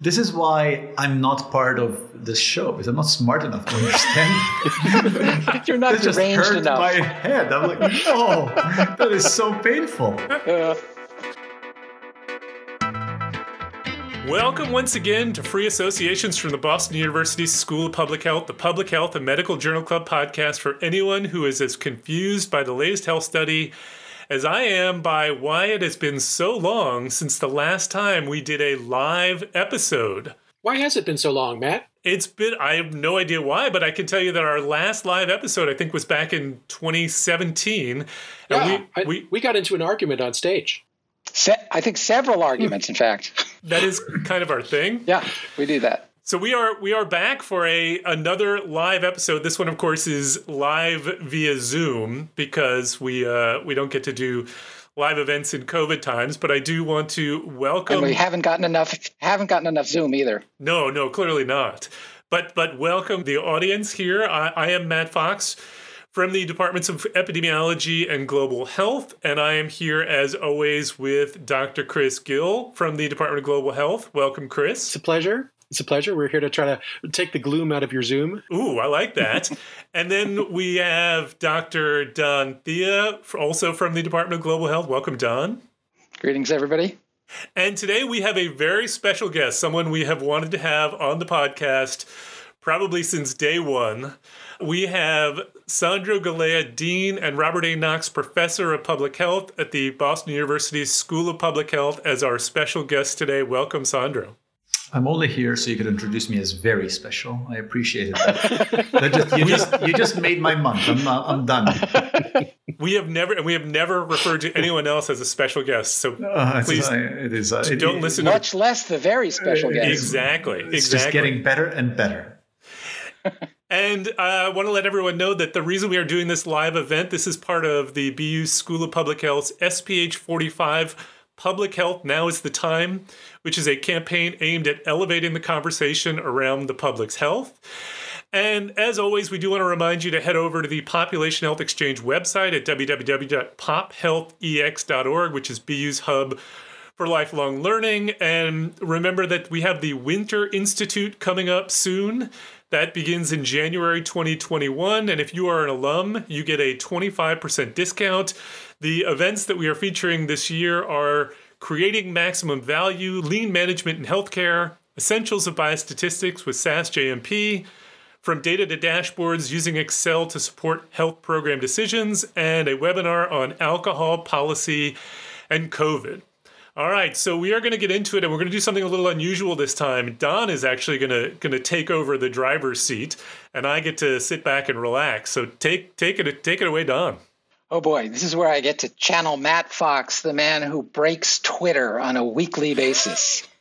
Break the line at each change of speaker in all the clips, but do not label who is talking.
This is why I'm not part of this show because I'm not smart enough to understand.
You're not
That just
deranged
hurt
enough.
my head. I'm like, no, that is so painful.
Welcome once again to Free Associations from the Boston University School of Public Health, the Public Health and Medical Journal Club podcast for anyone who is as confused by the latest health study as I am by why it has been so long since the last time we did a live episode.
Why has it been so long, Matt?
It's been, I have no idea why, but I can tell you that our last live episode, I think, was back in 2017.
Yeah,
And
I-
we, we,
we got into an argument on stage.
se- I think several arguments, in fact.
that is kind of our thing.
Yeah, we do that.
So we are we are back for a another live episode. This one, of course, is live via Zoom because we uh, we don't get to do live events in COVID times. But I do want to welcome.
And we haven't gotten enough. Haven't gotten enough Zoom either.
No, no, clearly not. But but welcome the audience here. I, I am Matt Fox from the Departments of Epidemiology and Global Health, and I am here as always with Dr. Chris Gill from the Department of Global Health. Welcome, Chris.
It's a pleasure. It's a pleasure. We're here to try to take the gloom out of your Zoom.
Ooh, I like that. and then we have Dr. Don Thea, also from the Department of Global Health. Welcome, Don.
Greetings, everybody.
And today we have a very special guest, someone we have wanted to have on the podcast probably since day one. We have Sandro Galea, Dean and Robert A. Knox Professor of Public Health at the Boston University School of Public Health as our special guest today. Welcome, Sandro.
I'm only here so you could introduce me as very special. I appreciate it. that just, you, just, you just made my month. I'm, uh, I'm done.
We have never and we have never referred to anyone else as a special guest. So
Uh,
Please
uh, it is. Uh, it-
don't
it-
listen to
Much less the very special guest.
Exactly.
It's
exactly.
just getting better and better.
And uh, I want to let everyone know that the reason we are doing this live event, this is part of the BU School of Public Health's SPH 45 Public Health Now is the Time, which is a campaign aimed at elevating the conversation around the public's health. And as always, we do want to remind you to head over to the Population Health Exchange website at www.pophealthex.org, which is BU's hub for lifelong learning. And remember that we have the Winter Institute coming up soon. That begins in January 2021. And if you are an alum, you get a 25% discount. The events that we are featuring this year are Creating Maximum Value, Lean Management in Healthcare, Essentials of Biostatistics with SAS JMP, from data to dashboards using Excel to support health program decisions, and a webinar on alcohol policy and COVID. All right, so we are going to get into it, and we're going to do something a little unusual this time. Don is actually going to going to take over the driver's seat, and I get to sit back and relax. So take take it take it away, Don.
Oh boy, this is where I get to channel Matt Fox, the man who breaks Twitter on a weekly basis.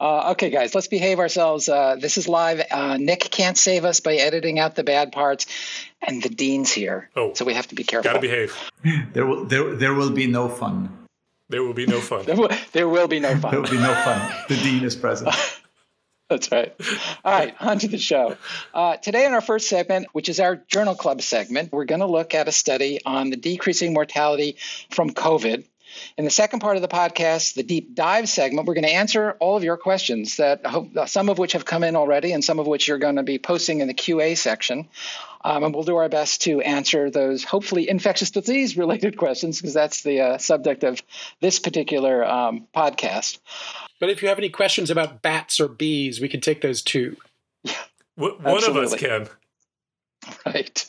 Uh, okay, guys, let's behave ourselves. Uh, this is live. Uh, Nick can't save us by editing out the bad parts, and the dean's here,
Oh.
so we have to be careful.
Got to behave.
There will, there, there will be no fun.
There will be no fun.
There will- there will be no fun.
There will be no fun. The dean is present.
That's right. All right, on to the show. Uh, today, in our first segment, which is our Journal Club segment, we're going to look at a study on the decreasing mortality from COVID. In the second part of the podcast, the deep dive segment, we're going to answer all of your questions that hope, some of which have come in already and some of which you're going to be posting in the QA section. Um, and we'll do our best to answer those hopefully infectious disease related questions because that's the uh, subject of this particular um, podcast.
But if you have any questions about bats or bees, we can take those too.
W- One of us can.
Right.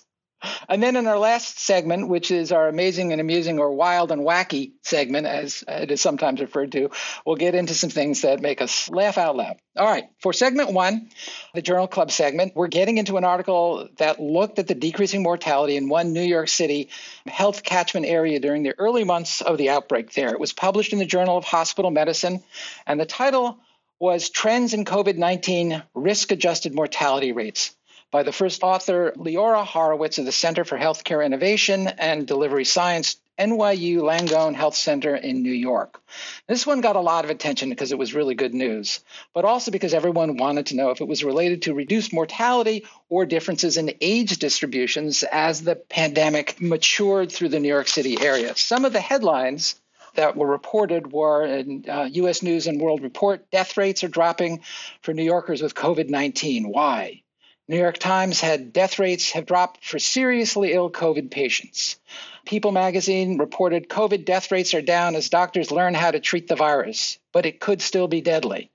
And then in our last segment, which is our amazing and amusing or wild and wacky segment, as it is sometimes referred to, we'll get into some things that make us laugh out loud. All right. For segment one, the Journal Club segment, we're getting into an article that looked at the decreasing mortality in one New York City health catchment area during the early months of the outbreak there. It was published in the Journal of Hospital Medicine, and the title was Trends in COVID 19 Risk Adjusted Mortality Rates by the first author, Leora Horwitz of the Center for Healthcare Innovation and Delivery Science, NYU Langone Health Center in New York. This one got a lot of attention because it was really good news, but also because everyone wanted to know if it was related to reduced mortality or differences in age distributions as the pandemic matured through the New York City area. Some of the headlines that were reported were in uh, U.S. News and World Report death rates are dropping for New Yorkers with COVID 19. Why? New York Times had death rates have dropped for seriously ill COVID patients. People magazine reported COVID death rates are down as doctors learn how to treat the virus, but it could still be deadly.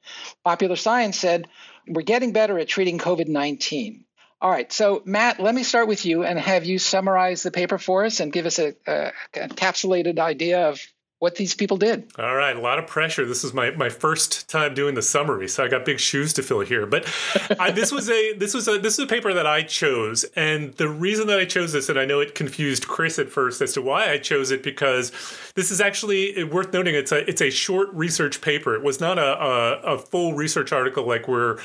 Popular Science said, We're getting better at treating COVID 19. All right, so Matt, let me start with you and have you summarize the paper for us and give us a, a encapsulated idea of what these people did.
All right, a lot of pressure. This is my, my first time doing the summary, so I got big shoes to fill here. But I, this was a this was a this is a paper that I chose, and the reason that I chose this, and I know it confused Chris at first as to why I chose it, because this is actually eh, worth noting. It's a it's a short research paper. It was not a a, a full research article like we're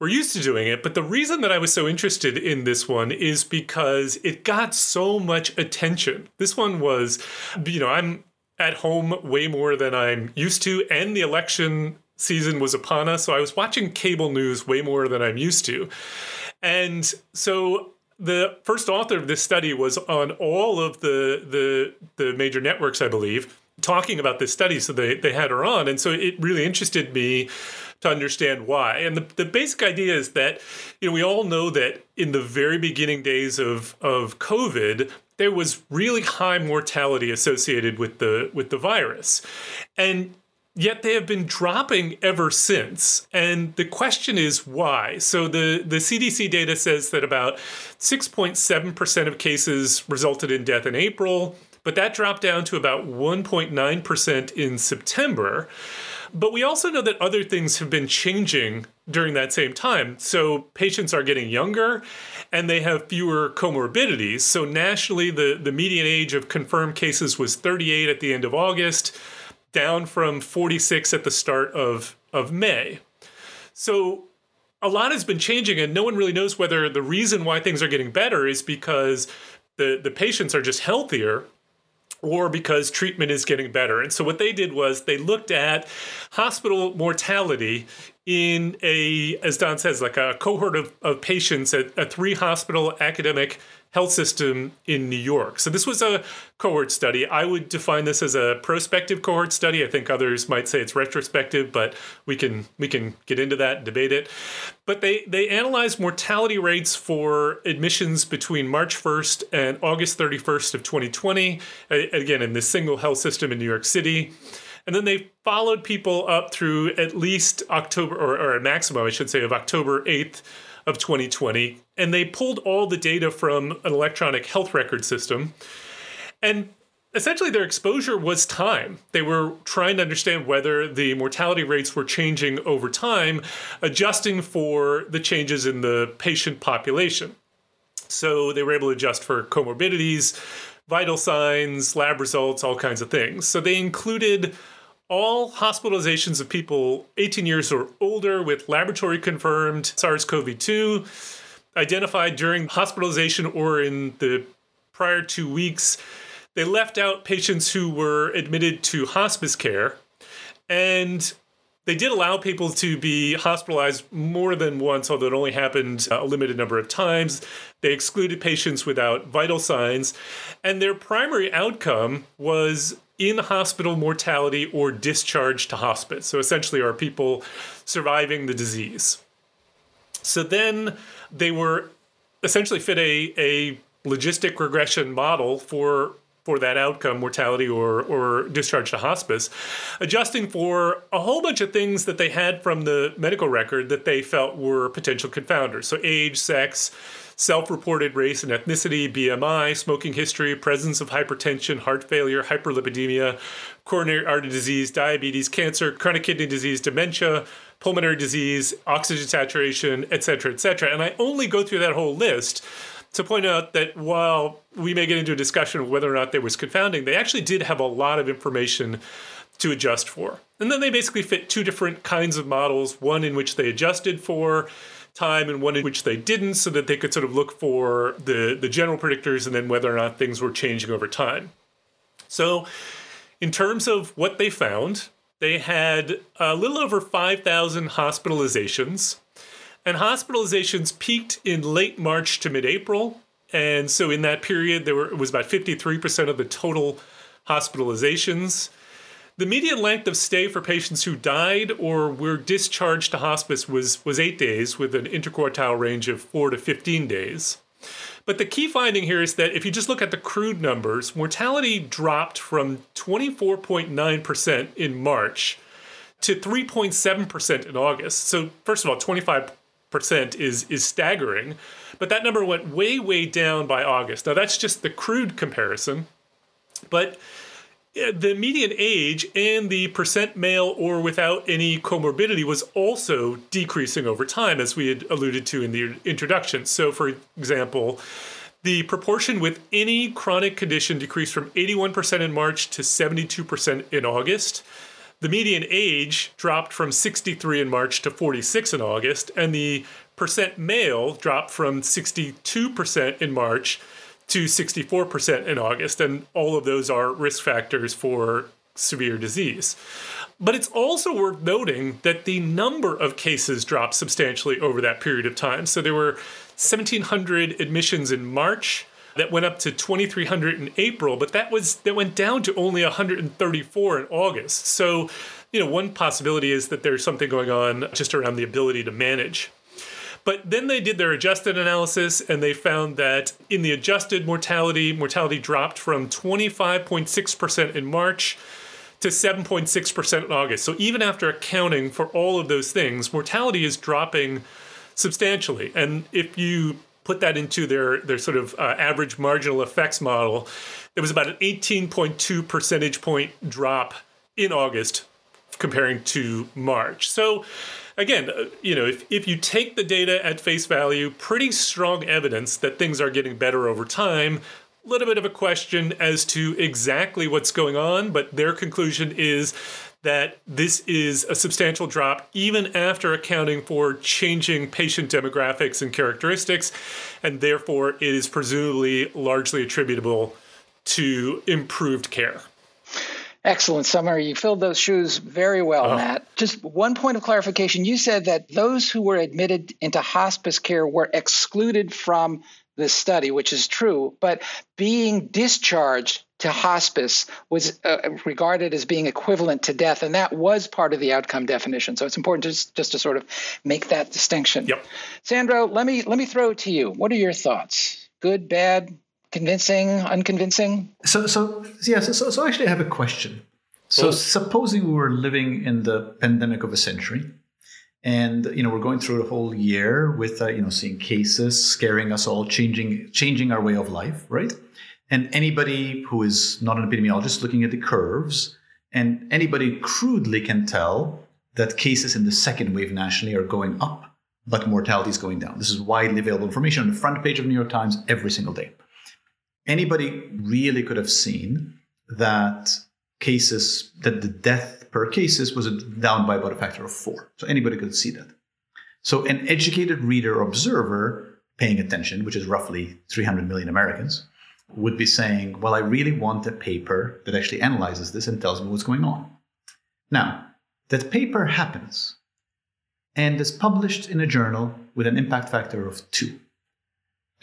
we're used to doing it. But the reason that I was so interested in this one is because it got so much attention. This one was, you know, I'm at home way more than I'm used to, and the election season was upon us. So I was watching cable news way more than I'm used to. And so the first author of this study was on all of the the the major networks, I believe, talking about this study. So they they had her on, and so it really interested me to understand why. And the, the basic idea is that, you know, we all know that in the very beginning days of, of COVID, there was really high mortality associated with the with the virus. And yet they have been dropping ever since. And the question is why? So the, the CDC data says that about 6.7% of cases resulted in death in April, but that dropped down to about 1.9% in September. But we also know that other things have been changing during that same time. So patients are getting younger and they have fewer comorbidities. So nationally, the, the median age of confirmed cases was 38 at the end of August, down from 46 at the start of, of May. So a lot has been changing, and no one really knows whether the reason why things are getting better is because the, the patients are just healthier or because treatment is getting better. And so what they did was they looked at hospital mortality in a, as Don says, like a cohort of, of patients at a three hospital academic health system in New York. So this was a cohort study. I would define this as a prospective cohort study. I think others might say it's retrospective, but we can we can get into that and debate it. But they they analyzed mortality rates for admissions between March 1st and August 31st of 2020. Again, in this single health system in New York City. And then they followed people up through at least October, or, or a maximum, I should say, of October 8th of 2020, and they pulled all the data from an electronic health record system. And essentially, their exposure was time. They were trying to understand whether the mortality rates were changing over time, adjusting for the changes in the patient population. So they were able to adjust for comorbidities, vital signs, lab results, all kinds of things. So they included all hospitalizations of people 18 years or older with laboratory confirmed SARS CoV 2 identified during hospitalization or in the prior two weeks. They left out patients who were admitted to hospice care. And they did allow people to be hospitalized more than once, although it only happened a limited number of times. They excluded patients without vital signs. And their primary outcome was in hospital mortality or discharge to hospice. So essentially, are people surviving the disease? So then they were essentially fit a, a logistic regression model for for that outcome, mortality or or discharge to hospice, adjusting for a whole bunch of things that they had from the medical record that they felt were potential confounders. So age, sex, self reported race and ethnicity, BMI, smoking history, presence of hypertension, heart failure, hyperlipidemia, coronary artery disease, diabetes, cancer, chronic kidney disease, dementia, pulmonary disease, oxygen saturation, et cetera, et cetera. And I only go through that whole list to point out that while we may get into a discussion of whether or not there was confounding, they actually did have a lot of information to adjust for. And then they basically fit two different kinds of models one in which they adjusted for time and one in which they didn't, so that they could sort of look for the, the general predictors and then whether or not things were changing over time. So, in terms of what they found, they had a little over 5,000 hospitalizations, and hospitalizations peaked in late March to mid April. And so, in that period, there were, was about 53% of the total hospitalizations. The median length of stay for patients who died or were discharged to hospice was, was eight days, with an interquartile range of four to 15 days. But the key finding here is that if you just look at the crude numbers, mortality dropped from 24.9% in March to 3.7% in August. So, first of all, 25% is, is staggering, but that number went way, way down by August. Now, that's just the crude comparison. But the median age and the percent male or without any comorbidity was also decreasing over time, as we had alluded to in the introduction. So, for example, the proportion with any chronic condition decreased from 81% in March to 72% in August. The median age dropped from 63 in March to 46 in August, and the percent male dropped from 62% in March to 64% in August, and all of those are risk factors for severe disease. But it's also worth noting that the number of cases dropped substantially over that period of time. So there were 1,700 admissions in March that went up to 2,300 in April, but that was that went down to only 134 in August. So, you know, one possibility is that there's something going on just around the ability to manage. But then they did their adjusted analysis and they found that in the adjusted mortality, mortality dropped from 25.6% in March to 7.6% in August. So even after accounting for all of those things, mortality is dropping substantially. And if you put that into their, their sort of uh, average marginal effects model, there was about an 18.2 percentage point drop in August comparing to March. So again, uh, you know, if, if you take the data at face value, pretty strong evidence that things are getting better over time. A little bit of a question as to exactly what's going on, but their conclusion is that this is a substantial drop even after accounting for changing patient demographics and characteristics, and therefore it is presumably largely attributable to improved care.
Excellent summary. You filled those shoes very well, oh. Matt. Just one point of clarification. You said that those who were admitted into hospice care were excluded from this study, which is true, but being discharged to hospice was uh, regarded as being equivalent to death, and that was part of the outcome definition. So it's important just, just to sort of make that distinction.
Yep.
Sandro, let me let me throw it to you. What are your thoughts? Good, bad, convincing, unconvincing?
So, so yeah, so, so actually, I have a question. So, supposing we were living in the pandemic of a century, and you know we're going through the whole year with uh, you know seeing cases scaring us all, changing changing our way of life, right? And anybody who is not an epidemiologist looking at the curves, and anybody crudely can tell that cases in the second wave nationally are going up, but mortality is going down. This is widely available information on the front page of New York Times every single day anybody really could have seen that cases that the death per cases was down by about a factor of four. So anybody could see that. So an educated reader observer paying attention, which is roughly 300 million Americans, would be saying, well, I really want a paper that actually analyzes this and tells me what's going on. Now, that paper happens and is published in a journal with an impact factor of two.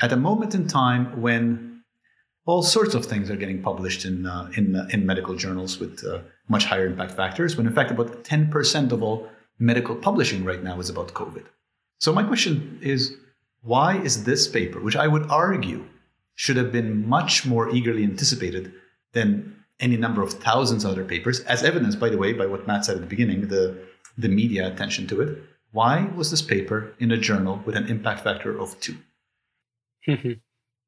At a moment in time when all sorts of things are getting published in uh, in uh, in medical journals with uh, much higher impact factors. When in fact, about ten percent of all medical publishing right now is about COVID. So my question is, why is this paper, which I would argue should have been much more eagerly anticipated than any number of thousands of other papers, as evidenced, by the way, by what Matt said at the beginning, the the media attention to it. Why was this paper in a journal with an impact factor of two?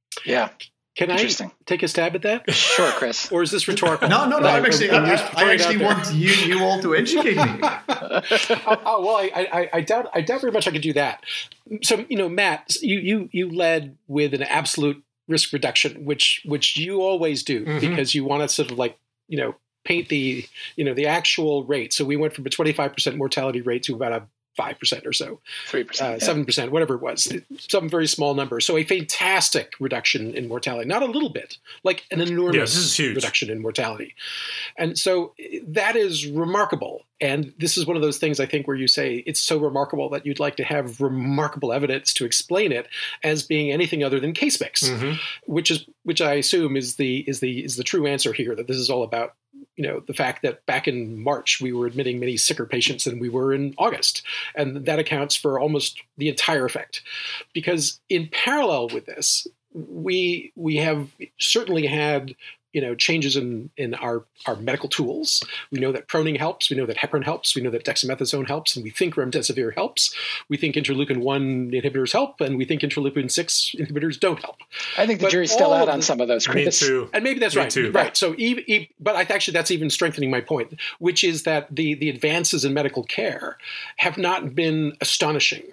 yeah.
Can I take a stab at that?
Sure, Chris.
or is this rhetorical?
no, no, no. I'm actually, I, I, I actually want you, you all to educate me.
oh, oh, well, I, I, I, doubt, I doubt very much I could do that. So, you know, Matt, you, you, you led with an absolute risk reduction, which, which you always do mm-hmm. because you want to sort of like, you know, paint the, you know, the actual rate. So we went from a 25% mortality rate to about a five percent or so,
three percent,
uh, seven percent, whatever it was, some very small number. So a fantastic reduction in mortality, not a little bit, like an enormous reduction in mortality, and so that is remarkable. And this is one of those things I think where you say it's so remarkable that you'd like to have remarkable evidence to explain it as being anything other than case mix, mm-hmm. which is which I assume is the is the is the true answer here that this is all about you know the fact that back in March we were admitting many sicker patients than we were in August, and that accounts for almost the entire effect. Because in parallel with this, we we have certainly had you know changes in in our our medical tools. We know that proning helps. We know that heparin helps. We know that dexamethasone helps, and we think remdesivir helps. We think interleukin one inhibitors help, and we think interleukin six inhibitors don't help.
I think the but jury's still out on some of those.
Chris. Me too.
And maybe that's
Me
right.
Too.
Right. So, even, even, but I, actually, that's even strengthening my point, which is that the the advances in medical care have not been astonishing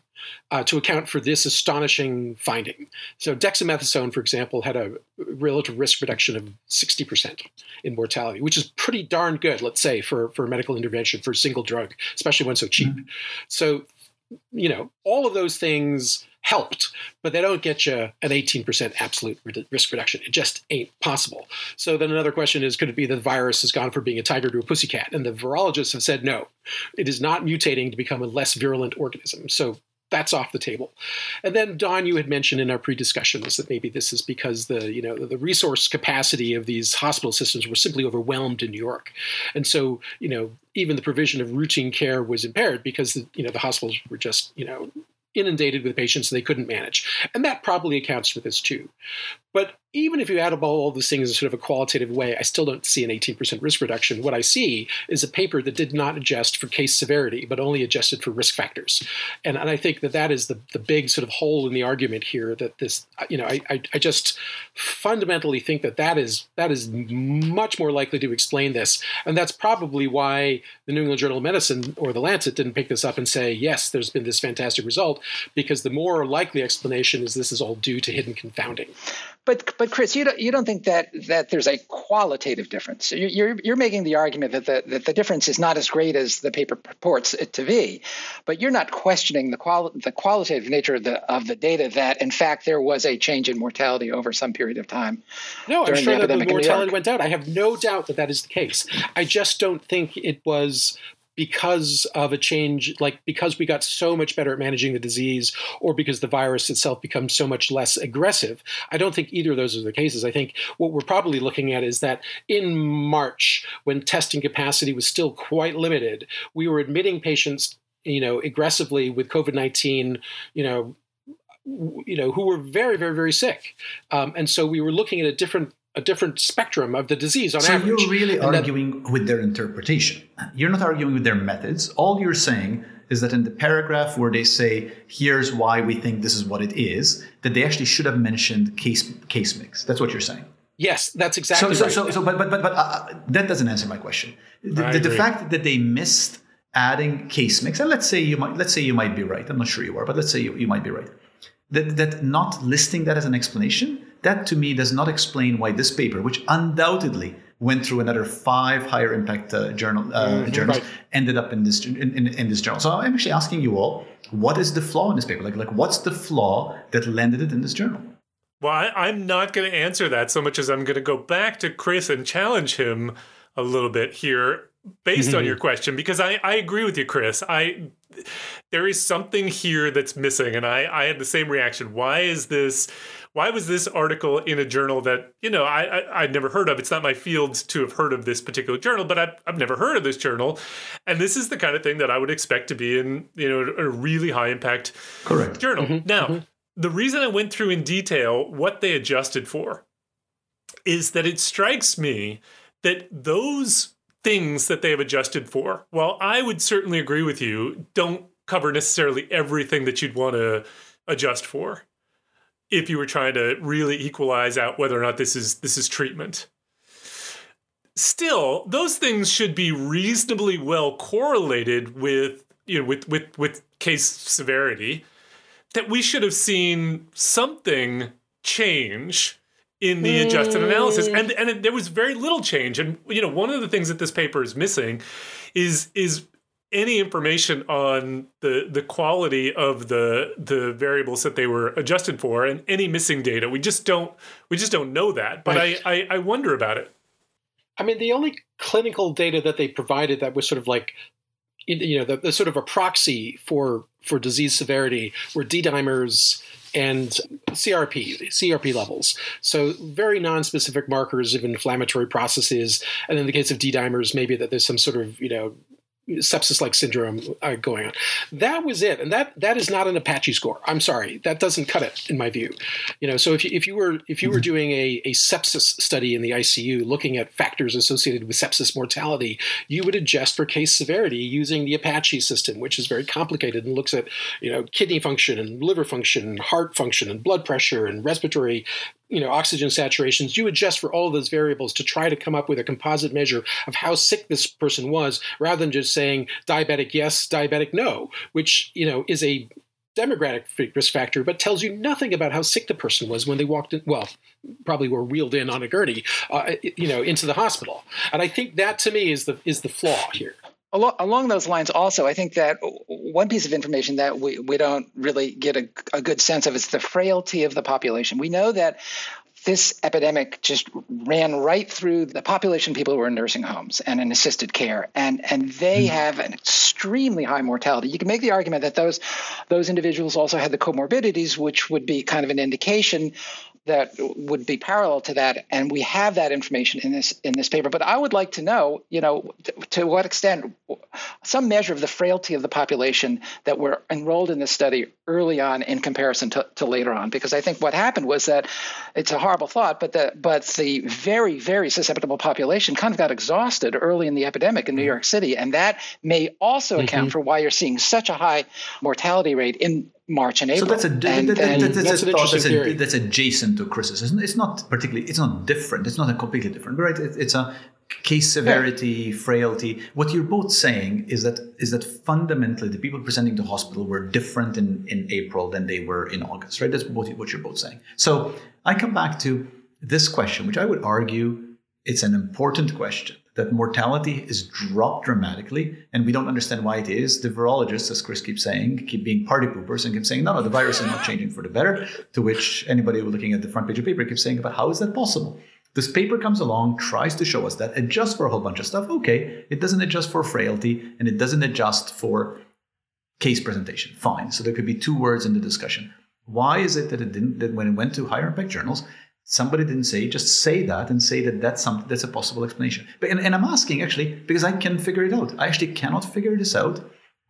uh, to account for this astonishing finding. So, dexamethasone, for example, had a relative risk reduction of 60% in mortality, which is pretty darn good, let's say, for, for medical intervention for a single drug, especially one so cheap. Mm-hmm. So, you know, all of those things helped, but they don't get you an 18% absolute risk reduction. It just ain't possible. So then another question is could it be that the virus has gone from being a tiger to a pussycat? And the virologists have said no, it is not mutating to become a less virulent organism. So that's off the table. And then Don, you had mentioned in our pre-discussions that maybe this is because the you know the resource capacity of these hospital systems were simply overwhelmed in New York, and so you know even the provision of routine care was impaired because the, you know the hospitals were just you know inundated with patients and they couldn't manage, and that probably accounts for this too. But even if you add up all these things in sort of a qualitative way, I still don't see an 18% risk reduction. What I see is a paper that did not adjust for case severity, but only adjusted for risk factors. And, and I think that that is the, the big sort of hole in the argument here that this, you know, I, I, I just fundamentally think that that is, that is much more likely to explain this. And that's probably why the New England Journal of Medicine or the Lancet didn't pick this up and say, yes, there's been this fantastic result, because the more likely explanation is this is all due to hidden confounding.
But but Chris, you don't you don't think that that there's a qualitative difference? You're you're making the argument that the that the difference is not as great as the paper purports it to be, but you're not questioning the qual the qualitative nature of the of the data that in fact there was a change in mortality over some period of time.
No, I'm sure the that the mortality went down. I have no doubt that that is the case. I just don't think it was because of a change, like because we got so much better at managing the disease or because the virus itself becomes so much less aggressive. I don't think either of those are the cases. I think what we're probably looking at is that in March, when testing capacity was still quite limited, we were admitting patients you know aggressively with covid-19 you know you know who were very very very sick um, and so we were looking at a different a different spectrum of the disease on
so
average.
So you're really and arguing that, with their interpretation. You're not arguing with their methods. All you're saying is that in the paragraph where they say, "Here's why we think this is what it is," that they actually should have mentioned case case mix. That's what you're saying.
Yes, that's exactly
so,
right.
So, so, but but but but uh, that doesn't answer my question. The, the, the fact that they missed adding case mix, and let's say you might let's say you might be right. I'm not sure you are, but let's say you, you might be right. That that not listing that as an explanation that to me does not explain why this paper, which undoubtedly went through another five higher impact uh, journal uh, mm-hmm, journals, right. ended up in this in, in, in, this journal. So I'm actually asking you all, what is the flaw in this paper? Like like what's the flaw that landed it in this journal?
Well, I, am not going to answer that so much as I'm going to go back to Chris and challenge him a little bit here based on your question because I, I agree with you chris i there is something here that's missing and I, I had the same reaction why is this why was this article in a journal that you know I, I would never heard of? It's not my field to have heard of this particular journal, but I've, I've never heard of this journal, and this is the kind of thing that I would expect to be in you know a really high impact
correct
journal. Mm-hmm. Now, mm-hmm. the reason I went through in detail what they adjusted for is that it strikes me that those things that they have adjusted for, while I would certainly agree with you, don't cover necessarily everything that you'd want to adjust for if you were trying to really equalize out whether or not this is this is treatment. Still, those things should be reasonably well correlated with you know with with with case severity that we should have seen something change in the adjusted analysis. Mm. And and it, there was very little change. And you know one of the things that this paper is missing is is any information on the the quality of the the variables that they were adjusted for and any missing data. We just don't we just don't know that. But right. I, I I wonder about it.
I mean, the only clinical data that they provided that was sort of like you know the, the sort of a proxy for for disease severity were D dimers and CRP, CRP levels. So very non-specific markers of inflammatory processes, and in the case of D dimers, maybe that there's some sort of you know sepsis-like syndrome uh, going on. That was it, and that that is not an Apache score. I'm sorry, that doesn't cut it in my view. You know, so if you, if you were if you were mm-hmm. doing a, a sepsis study in the ICU, looking at factors associated with sepsis mortality, you would adjust for case severity using the Apache system, which is very complicated and looks at you know kidney function and liver function, and heart function, and blood pressure and respiratory you know oxygen saturations you adjust for all of those variables to try to come up with a composite measure of how sick this person was rather than just saying diabetic yes diabetic no which you know is a demographic risk factor but tells you nothing about how sick the person was when they walked in well probably were wheeled in on a gurney uh, you know into the hospital. And i think that to me is the is the flaw here
along those lines also i think that one piece of information that we, we don't really get a, a good sense of is the frailty of the population we know that this epidemic just ran right through the population people who are in nursing homes and in assisted care and and they mm-hmm. have an extremely high mortality you can make the argument that those those individuals also had the comorbidities which would be kind of an indication that would be parallel to that, and we have that information in this in this paper. But I would like to know, you know, to, to what extent some measure of the frailty of the population that were enrolled in this study early on in comparison to, to later on, because I think what happened was that it's a horrible thought, but the but the very very susceptible population kind of got exhausted early in the epidemic in New York City, and that may also mm-hmm. account for why you're seeing such a high mortality rate in March and April.
So that's a and, that, that, that's, that's, a thought that's, a, that's, adjacent to criticism. It's not particularly. It's not different. It's not a completely different. Right? It, it's a case severity, yeah. frailty. What you're both saying is that is that fundamentally the people presenting to hospital were different in, in April than they were in August. Right? That's what, what you're both saying. So I come back to this question, which I would argue it's an important question that mortality is dropped dramatically, and we don't understand why it is. The virologists, as Chris keeps saying, keep being party poopers and keep saying, no, no, the virus is not changing for the better. To which anybody looking at the front page of paper keeps saying, but how is that possible? This paper comes along, tries to show us that, adjusts for a whole bunch of stuff. Okay, it doesn't adjust for frailty and it doesn't adjust for case presentation. Fine. So there could be two words in the discussion. Why is it that it didn't, that when it went to higher impact journals, somebody didn't say just say that and say that that's something that's a possible explanation. But and, and, i'm asking actually because i can figure it out. I actually cannot figure this out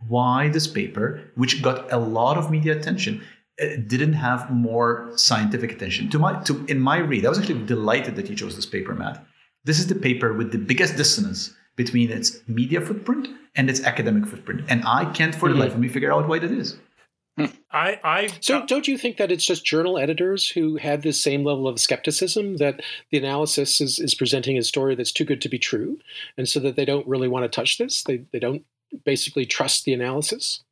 why this paper which got a lot of media attention uh, didn't have more scientific attention. To my to in my read i was actually delighted that you chose this paper matt. This is the paper with the biggest dissonance between its media footprint and its academic footprint. And i can't for the mm-hmm. life of me figure out why that is Hmm.
I, I
so uh, don't you think that it's just journal editors who had this same level of skepticism that the analysis is, is presenting a story that's too good to be true, and so that they don't really want to touch this. They they don't basically trust the analysis,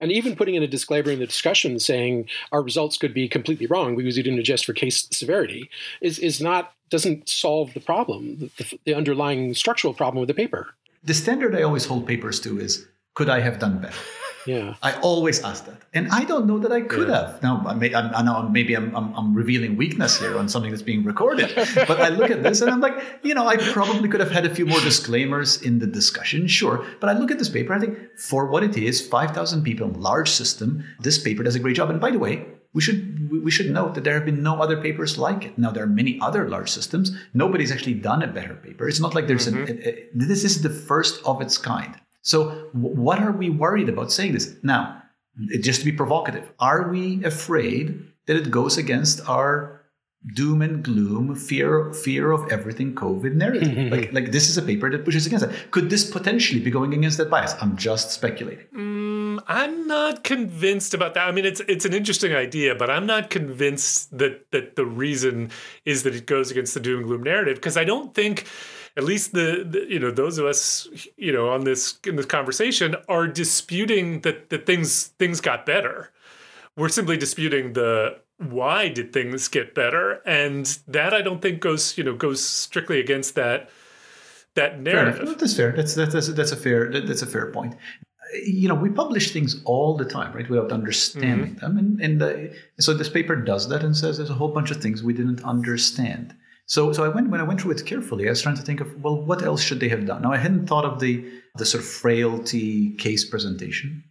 and even putting in a disclaimer in the discussion saying our results could be completely wrong because you didn't adjust for case severity is is not doesn't solve the problem, the, the underlying structural problem with the paper.
The standard I always hold papers to is could I have done better?
Yeah.
I always ask that. And I don't know that I could yeah. have. Now, I, may, I, I know maybe I'm, I'm, I'm, revealing weakness here on something that's being recorded. but I look at this and I'm like, you know, I probably could have had a few more disclaimers in the discussion, sure. But I look at this paper, I think for what it is, 5,000 people, large system, this paper does a great job. And by the way, we should we should note that there have been no other papers like it. Now there are many other large systems. Nobody's actually done a better paper. It's not like there's mm-hmm. a, a, a, this is the first of its kind. So, what are we worried about saying this? Now, just to be provocative, are we afraid that it goes against our doom and gloom, fear, fear of everything COVID narrative? like, like this is a paper that pushes against that. Could this potentially be going against that bias? I'm just speculating.
Mm, I'm not convinced about that. I mean, it's it's an interesting idea, but I'm not convinced that that the reason is that it goes against the doom and gloom narrative because I don't think at least the, the, you know those of us you know on this in this conversation are disputing that that things things got better. We're simply disputing the why did things get better, and that I don't think goes you know goes strictly against that that narrative.
Fair that's fair. That's that's that's a fair that's a fair point you know, we publish things all the time, right, without understanding mm-hmm. them. And, and uh, so this paper does that and says there's a whole bunch of things we didn't understand. So, so I went when I went through it carefully. I was trying to think of well, what else should they have done? Now, I hadn't thought of the the sort of frailty case presentation.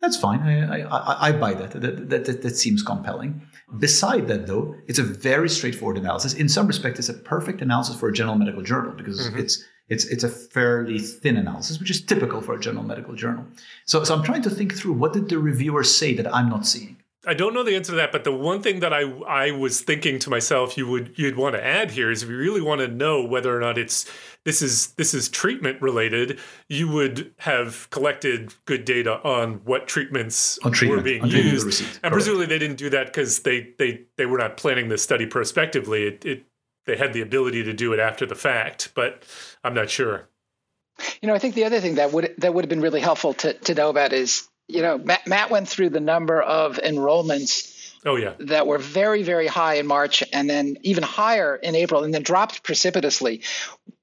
That's fine. I, I, I buy that. That, that, that. that seems compelling. Beside that, though, it's a very straightforward analysis. In some respect, it's a perfect analysis for a general medical journal because mm-hmm. it's it's it's a fairly thin analysis, which is typical for a general medical journal. So, so I'm trying to think through what did the reviewer say that I'm not seeing.
I don't know the answer to that, but the one thing that I I was thinking to myself you would you'd want to add here is if you really want to know whether or not it's this is this is treatment related, you would have collected good data on what treatments
on treatment,
were being used, and Correct. presumably they didn't do that because they they they were not planning this study prospectively. It, it they had the ability to do it after the fact, but I'm not sure.
You know, I think the other thing that would that would have been really helpful to, to know about is you know, Matt, Matt went through the number of enrollments
Oh yeah.
That were very very high in March and then even higher in April and then dropped precipitously.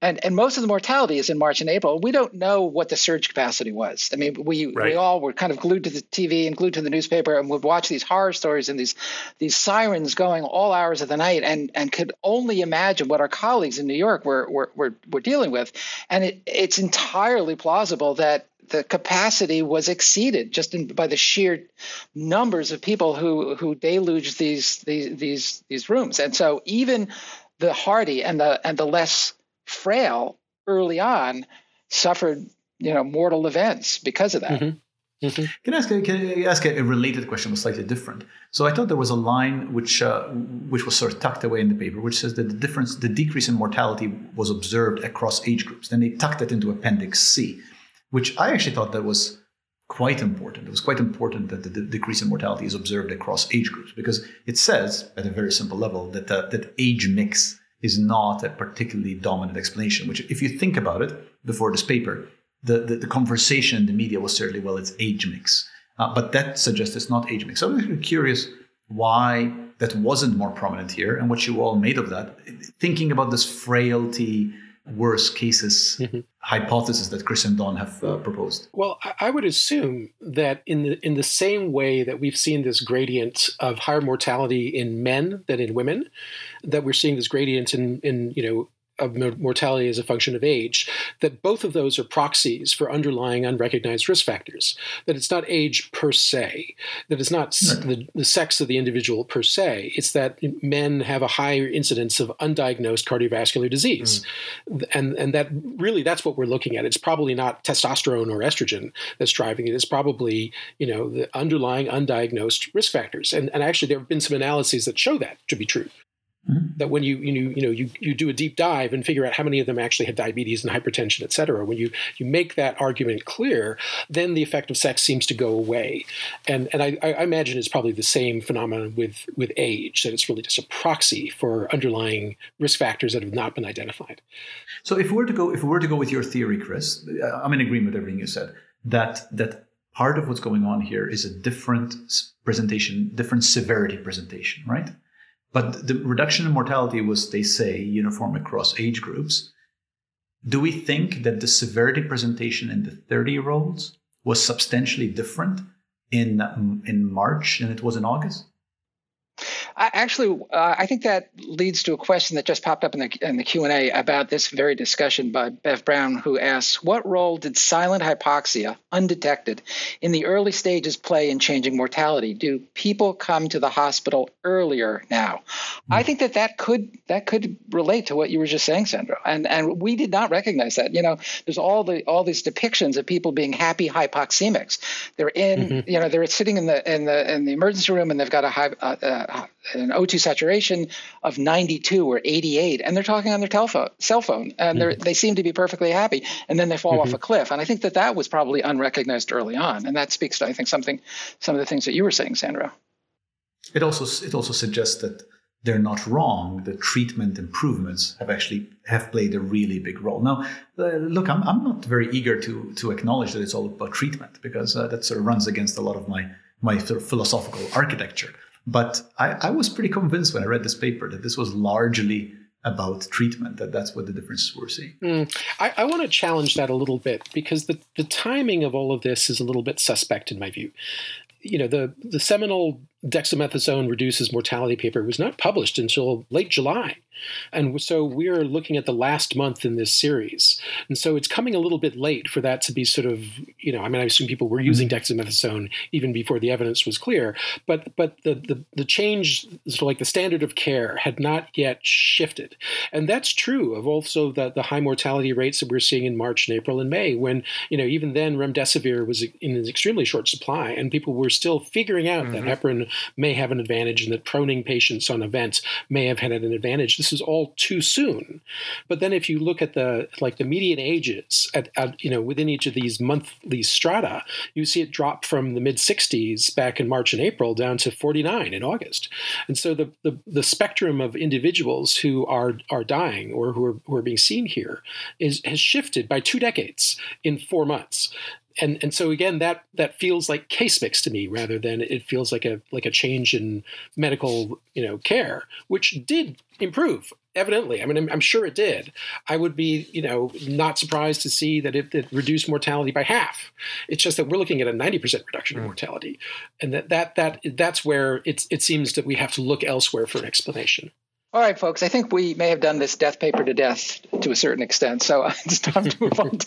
And and most of the mortality is in March and April. We don't know what the surge capacity was. I mean, we right. we all were kind of glued to the TV and glued to the newspaper and would watch these horror stories and these these sirens going all hours of the night and and could only imagine what our colleagues in New York were were were, were dealing with. And it, it's entirely plausible that the capacity was exceeded just in, by the sheer numbers of people who who deluged these these these these rooms. And so even the hardy and the and the less frail early on suffered you know mortal events because of that.
Mm-hmm. Mm-hmm. Can I ask, can I ask a related question, but slightly different? So I thought there was a line which uh, which was sort of tucked away in the paper, which says that the difference, the decrease in mortality was observed across age groups. Then they tucked it into Appendix C, which I actually thought that was quite important. It was quite important that the de- decrease in mortality is observed across age groups because it says, at a very simple level, that uh, that age mix is not a particularly dominant explanation. Which, if you think about it, before this paper, the, the, the conversation in the media was certainly, well, it's age mix, uh, but that suggests it's not age mix. So I'm curious why that wasn't more prominent here and what you all made of that. Thinking about this frailty worst cases mm-hmm. hypothesis that Chris and Don have uh, proposed?
Well, I would assume that in the in the same way that we've seen this gradient of higher mortality in men than in women, that we're seeing this gradient in in you know of mortality as a function of age, that both of those are proxies for underlying unrecognized risk factors. That it's not age per se, that it's not right. the, the sex of the individual per se, it's that men have a higher incidence of undiagnosed cardiovascular disease. Mm. And, and that really, that's what we're looking at. It's probably not testosterone or estrogen that's driving it. It's probably, you know, the underlying undiagnosed risk factors. And, and actually, there have been some analyses that show that to be true. Mm-hmm. That when you you know, you know you, you do a deep dive and figure out how many of them actually have diabetes and hypertension, et cetera, when you you make that argument clear, then the effect of sex seems to go away, and and I, I imagine it's probably the same phenomenon with with age that it's really just a proxy for underlying risk factors that have not been identified.
So if we were to go if we were to go with your theory, Chris, uh, I'm in agreement with everything you said. That that part of what's going on here is a different presentation, different severity presentation, right? But the reduction in mortality was, they say, uniform across age groups. Do we think that the severity presentation in the 30 year olds was substantially different in, in March than it was in August?
Actually, uh, I think that leads to a question that just popped up in the in the Q and A about this very discussion by Bev Brown, who asks, "What role did silent hypoxia, undetected, in the early stages play in changing mortality? Do people come to the hospital earlier now?" Mm-hmm. I think that that could that could relate to what you were just saying, Sandro, and and we did not recognize that. You know, there's all the all these depictions of people being happy hypoxemics. They're in, mm-hmm. you know, they're sitting in the in the in the emergency room and they've got a high. Uh, uh, an O2 saturation of 92 or 88, and they're talking on their telephone, cell phone, and mm-hmm. they seem to be perfectly happy, and then they fall mm-hmm. off a cliff. And I think that that was probably unrecognized early on, and that speaks to I think something, some of the things that you were saying, Sandro.
It also it also suggests that they're not wrong. The treatment improvements have actually have played a really big role. Now, uh, look, I'm, I'm not very eager to to acknowledge that it's all about treatment because uh, that sort of runs against a lot of my my sort of philosophical architecture. But I, I was pretty convinced when I read this paper that this was largely about treatment that that's what the differences we're seeing. Mm,
i, I want to challenge that a little bit because the, the timing of all of this is a little bit suspect in my view. You know, the the seminal dexamethasone reduces mortality paper was not published until late July. And so we're looking at the last month in this series. And so it's coming a little bit late for that to be sort of, you know, I mean, I assume people were using mm-hmm. dexamethasone even before the evidence was clear, but but the, the, the change, sort of like the standard of care had not yet shifted. And that's true of also the, the high mortality rates that we're seeing in March and April and May, when, you know, even then remdesivir was in an extremely short supply and people were still figuring out mm-hmm. that heparin may have an advantage and that proning patients on events may have had an advantage this is all too soon. But then if you look at the like the median ages at, at you know within each of these monthly strata, you see it drop from the mid 60s back in March and April down to 49 in August. And so the the, the spectrum of individuals who are are dying or who are, who are being seen here is has shifted by two decades in four months and and so again that that feels like case mix to me rather than it feels like a like a change in medical you know care which did improve evidently. I mean i'm, I'm sure it did. I would be you know not surprised to see that it, it, reduced mortality by half. It's just that we're looking at a 90% reduction in mm. mortality. And that that that that's where it's it seems that we have to look elsewhere for an explanation
all right, folks, I think we may have done this death paper to death to a certain extent. So it's time to move on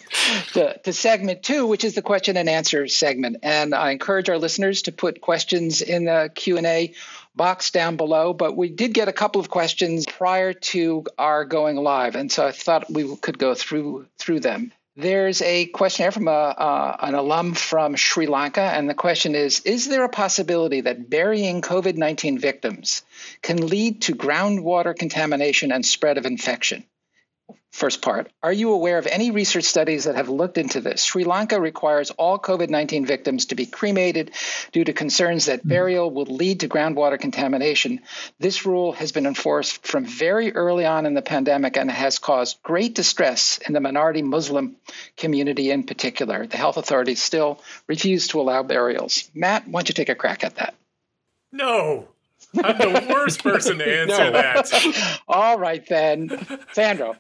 to, to, segment two, which is the question and answer segment. And I encourage our listeners to put questions in the Q&A box down below. But we did get a couple of questions prior to our going live. And so I thought we could go through through them. There's a questionnaire from a, uh, an alum from Sri Lanka, and the question is Is there a possibility that burying COVID 19 victims can lead to groundwater contamination and spread of infection? First part Are you aware of any research studies that have looked into this? Sri Lanka requires all COVID 19 victims to be cremated due to concerns that hmm. burial would lead to groundwater contamination. This rule has been enforced from very early on in the pandemic and has caused great distress in the minority Muslim community in particular. The health authorities still refuse to allow burials. Matt, why don't you take a crack at that?
No. I'm the worst person to answer no. that.
All right then, Sandro.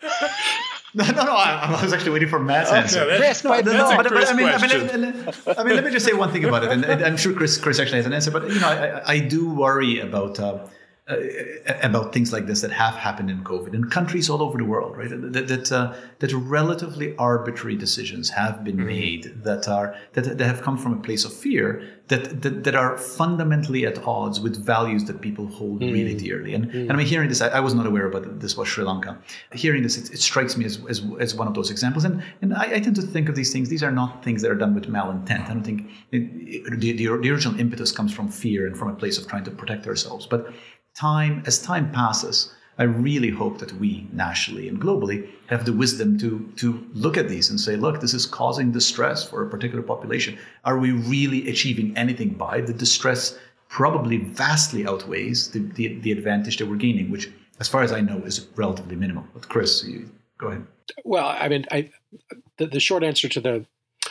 No, no, no. I, I, was actually waiting for Matt's okay, answer.
Chris, no, no,
no, but, but, I mean, I
mean, I mean, let me just say one thing about it, and I'm sure Chris, Chris actually has an answer. But you know, I, I do worry about. Uh, uh, about things like this that have happened in COVID in countries all over the world, right? That that, uh, that relatively arbitrary decisions have been mm-hmm. made that are that, that have come from a place of fear that, that that are fundamentally at odds with values that people hold mm-hmm. really dearly. And mm-hmm. and I mean, hearing this, I, I, was not aware about this was Sri Lanka. Hearing this, it, it strikes me as, as, as one of those examples. And and I, I, tend to think of these things. These are not things that are done with malintent. I don't think it, it, the, the the original impetus comes from fear and from a place of trying to protect ourselves, but time as time passes i really hope that we nationally and globally have the wisdom to to look at these and say look this is causing distress for a particular population. Are we really achieving anything by the distress? Probably vastly outweighs the, the, the advantage that we're gaining which as far as i know is relatively minimal. But chris you, go ahead.
Well i mean i the, the short answer to the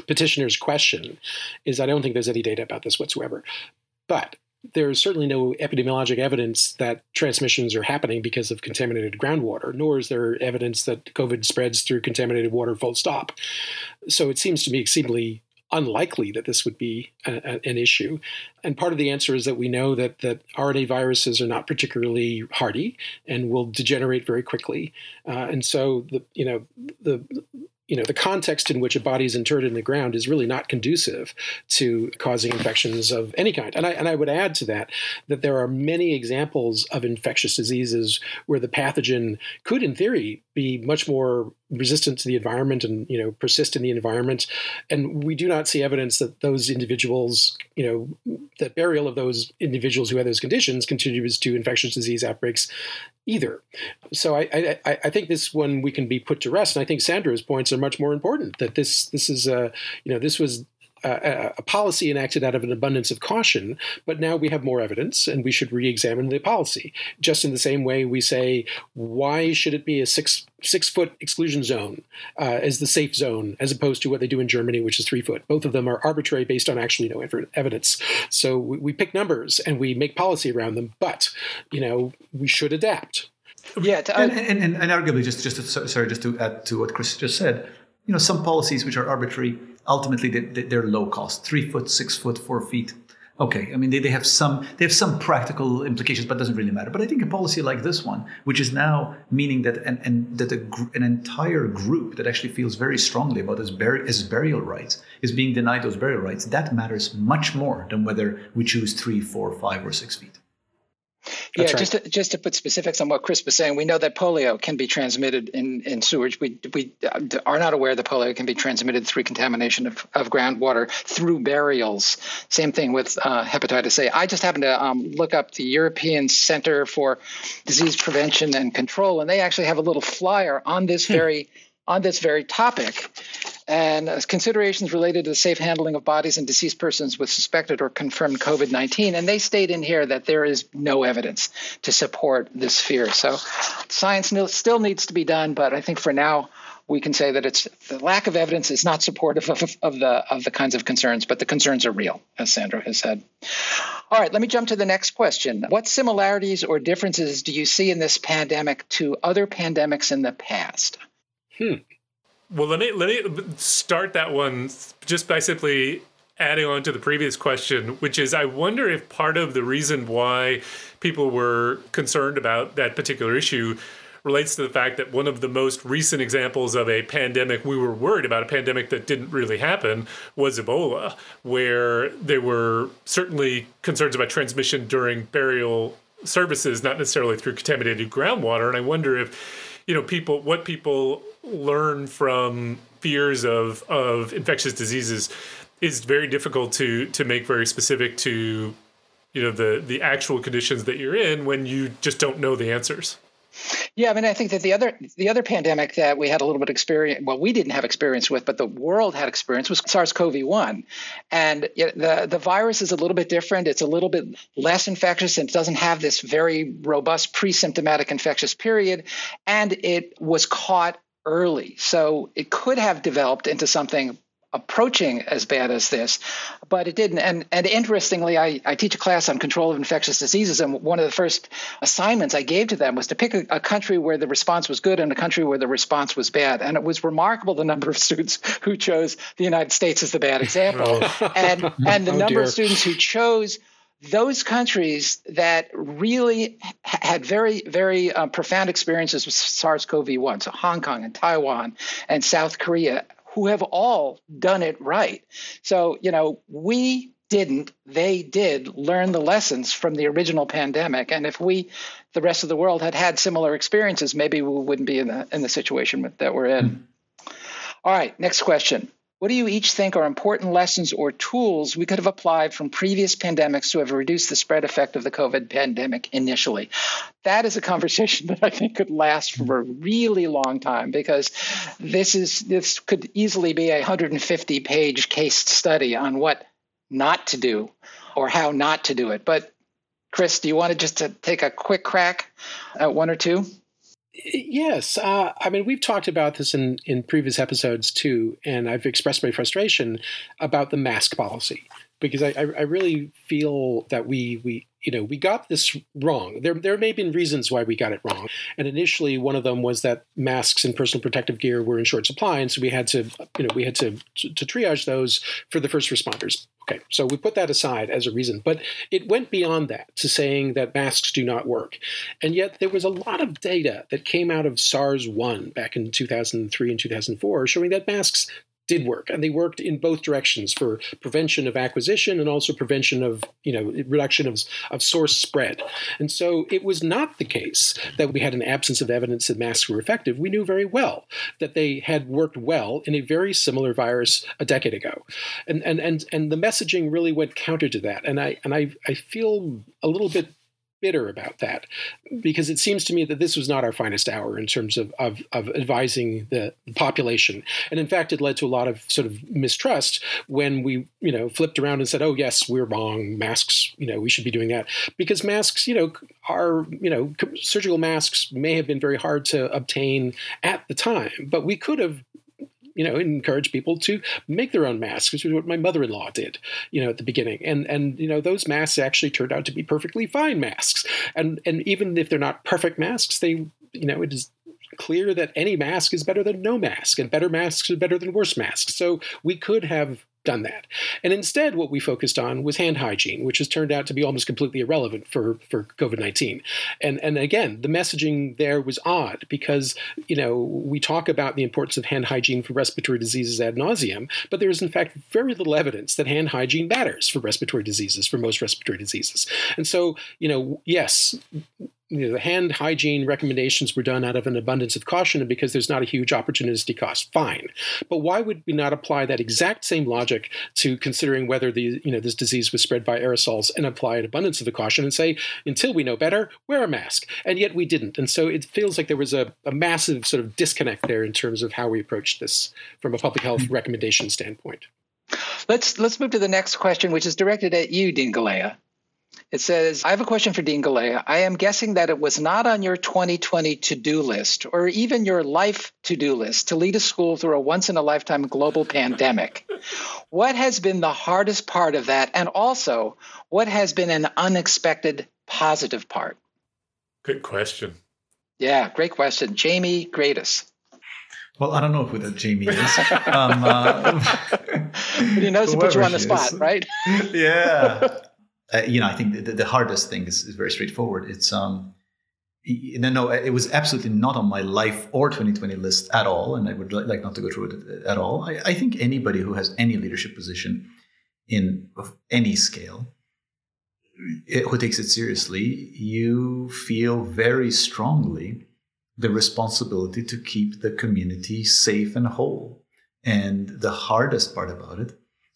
petitioner's question is i don't think there's any data about this whatsoever. But there's certainly no epidemiologic evidence that transmissions are happening because of contaminated groundwater, nor is there evidence that COVID spreads through contaminated water full stop. So it seems to me exceedingly unlikely that this would be a, a, an issue. And part of the answer is that we know that, that RNA viruses are not particularly hardy and will degenerate very quickly. Uh, and so the you know the you know the context in which a body is interred in the ground is really not conducive to causing infections of any kind. And I, and I would add to that that there are many examples of infectious diseases where the pathogen could in theory be much more resistant to the environment and you know persist in the environment and we do not see evidence that those individuals you know that burial of those individuals who had those conditions contributes to infectious disease outbreaks either. So I, I, I, think this one we can be put to rest, and I think Sandro's points are much more important. That this this is a you know this was a, a, policy enacted out of an abundance of caution, but now we have more evidence and we should re examine the policy. Just in the same way we say, why should it be a six six foot exclusion zone uh, as the safe zone, as opposed to what they do in Germany, which is three foot? Both of them are arbitrary based on actually no evidence. So we, we pick numbers and we make policy around them, but you know we should adapt.
Yeah,
to, uh, and, and, and, and, arguably, just just to, sorry, just to add to what Chris just said, you know, some policies which are arbitrary ultimately they're low cost three foot six foot four feet okay, I mean they, they have some they have some practical implications, but it doesn't really matter. But I think a policy like this one, which is now meaning that and that a, an entire group that actually feels very strongly about his, bur- his burial rights is being denied those burial rights, that matters much more than whether we choose three, four, five, or six feet.
That's yeah, right. just to, just to put specifics on what Chris was saying, we know that polio can be transmitted in, in sewage. We we are not aware that polio can be transmitted through contamination of, of groundwater through burials. Same thing with uh, hepatitis A. I just happened to um, look up the European Center for Disease Prevention and Control, and they actually have a little flyer on this hmm. very on this very topic and considerations related to the safe handling of bodies and deceased persons with suspected or confirmed COVID 19. And they state in here that there is no evidence to support this fear. So science still needs to be done, but I think for now, we can say that it's the lack of evidence is not supportive of, of, the of the kinds of concerns, but the concerns are real, as Sandro has said. All right, let me jump to the next question. What similarities or differences do you see in this pandemic to other pandemics in the past?
Hmm.
Well, let me let me start that one just by simply adding on to the previous question, which is I wonder if part of the reason why people were concerned about that particular issue relates to the fact that one of the most recent examples of a pandemic we were worried about a pandemic that didn't really happen was Ebola, where there were certainly concerns about transmission during burial services, not necessarily through contaminated groundwater. And I wonder if, you know, people what people learn from fears of of infectious diseases is very difficult to to make very specific to you know the the actual conditions that you're in when you just don't know the answers.
Yeah, I mean, I think that the other the other pandemic that we had a little bit of experience, well, we didn't have experience with, but the world had experience was SARS-CoV-1, and the the virus is a little bit different. It's a little bit less infectious, and it doesn't have this very robust pre-symptomatic infectious period, and it was caught early. So it could have developed into something approaching as bad as this, but it didn't. And, and interestingly, I, I teach a class on control of infectious diseases, and one of the first assignments I gave to them was to pick a, a, country where the response was good and a country where the response was bad. And it was remarkable the number of students who chose the United States as the bad example, oh. and and the oh, number dear. of students who chose those countries that really had very, very uh, profound experiences with SARS CoV 1, so Hong Kong and Taiwan and South Korea, who have all done it right. So, you know, we didn't, they did learn the lessons from the original pandemic. And if we, the rest of the world, had had similar experiences, maybe we wouldn't be in the, in the situation that we're in. Mm-hmm. All right, next question. What do you each think are important lessons or tools we could have applied from previous pandemics to have reduced the spread effect of the COVID pandemic initially? That is a conversation that I think could last for a really long time because this is this could easily be a 150 page case study on what not to do or how not to do it. But Chris, do you want to just to take a quick crack at one or two?
Yes, uh, I mean we've talked about this in in previous episodes too, and I've expressed my frustration about the mask policy because I, I really feel that we we you know we got this wrong. There there may have been reasons why we got it wrong, and initially one of them was that masks and personal protective gear were in short supply, and so we had to you know we had to to, to triage those for the first responders. Okay, so we put that aside as a reason, but it went beyond that to saying that masks do not work. And yet there was a lot of data that came out of SARS 1 back in 2003 and 2004 showing that masks did work and they worked in both directions for prevention of acquisition and also prevention of you know reduction of, of source spread. And so it was not the case that we had an absence of evidence that masks were effective. We knew very well that they had worked well in a very similar virus a decade ago. And and and, and the messaging really went counter to that. And i and i i feel a little bit bitter about that because it seems to me that this was not our finest hour in terms of, of, of advising the population. And in fact, it led to a lot of sort of mistrust when we, you know, flipped around and said, oh, yes, we're wrong. Masks, you know, we should be doing that. Because masks, you know, are, you know, surgical masks may have been very hard to obtain at the time, but we could have you know, encourage people to make their own masks, which is what my mother-in-law did, you know, at the beginning. And and you know, those masks actually turned out to be perfectly fine masks. And and even if they're not perfect masks, they you know, it is clear that any mask is better than no mask, and better masks are better than worse masks. So we could have done that. And instead, what we focused on was hand hygiene, which has turned out to be almost completely irrelevant for, for COVID 19. And, and again, the messaging there was odd because, you know, we talk about the importance of hand hygiene for respiratory diseases ad nauseum, but there is, in fact, very little evidence that hand hygiene matters for respiratory diseases, for most respiratory diseases. And so, you know, yes, you know, the hand hygiene recommendations were done out of an abundance of caution and because there's not a huge opportunistic cost. Fine, but why would we not apply that exact same logic to considering whether the you know this disease was spread by aerosols and apply an abundance of the caution and say until we know better, wear a mask, and yet we didn't, and so it feels like there was a, a massive sort of disconnect there in terms of how we approached this from a public health recommendation standpoint.
Let's let's move to the next question, which is directed at you, Dean Galea. It says, I have a question for Dean Galea. I am guessing that it was not on your 2020 to do list or even your life to do list to lead a school through a once in a lifetime global pandemic. What has been the hardest part of that? And also, what has been an unexpected positive part?
Good question.
Yeah, great question. Jamie Gradus.
Well, I don't know who that Jamie is. um, uh,
but he knows to put you on the spot, is. right?
yeah uh, you know, I think the, the hardest thing is, is, very straightforward. It's um, no, no, it was absolutely not on my life or 2020 list at all, and I would like not to go through it at all. I, I think anybody who has any leadership position in of any scale, it, who takes it seriously, you feel very strongly the responsibility to keep the community safe and whole. And the hardest part about it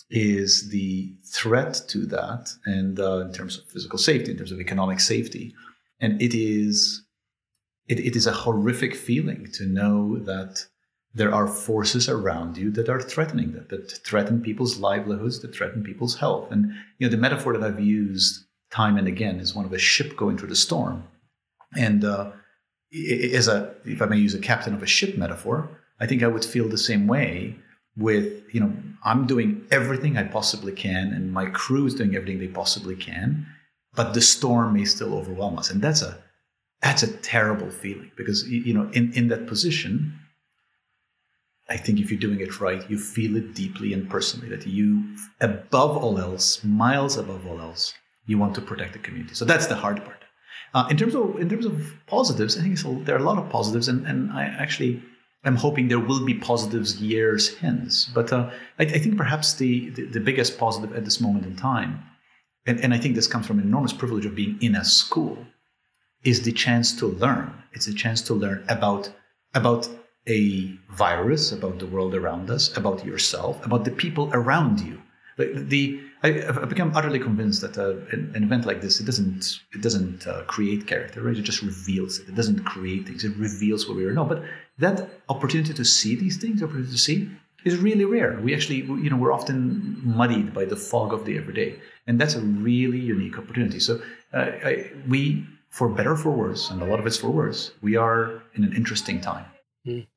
is the threat to that, and uh, in terms of physical safety, in terms of economic safety, and it is it, it is a horrific feeling to know that there are forces around you that are threatening that, that threaten people's livelihoods, that threaten people's health. And you know, the metaphor that I've used time and again is one of a ship going through the storm. And uh, as a, if I may use a captain of a ship metaphor, I think I would feel the same way with you know i'm doing everything i possibly can and my crew is doing everything they possibly can but the storm may still overwhelm us. And that's a that's a terrible feeling because you know in in that position i think if you're doing it right you feel it deeply and personally that you above all else miles above all else you want to protect the community. So that's the hard part. Uh, in terms of in terms of positives i think there are a lot of positives and and i actually I'm hoping there will be positives years hence. But uh, I, I, think perhaps the, the, the, biggest positive at this moment in time, and, and I think this comes from an enormous privilege of being in a school, is the chance to learn. It's a chance to learn about about a virus, about the world around us, about yourself, about the people around you. The, I, have become utterly convinced that uh, an, an, event like this it doesn't it doesn't uh, create character, right? It just reveals it. It doesn't create things. It reveals what we are. No, but that opportunity to see these things, opportunity to see, is really rare. We actually, you know, we're often muddied by the fog of the everyday, and that's a really unique opportunity. So uh, I, we, for better for worse, and a lot of it's for worse, we are in an interesting time.
Mm.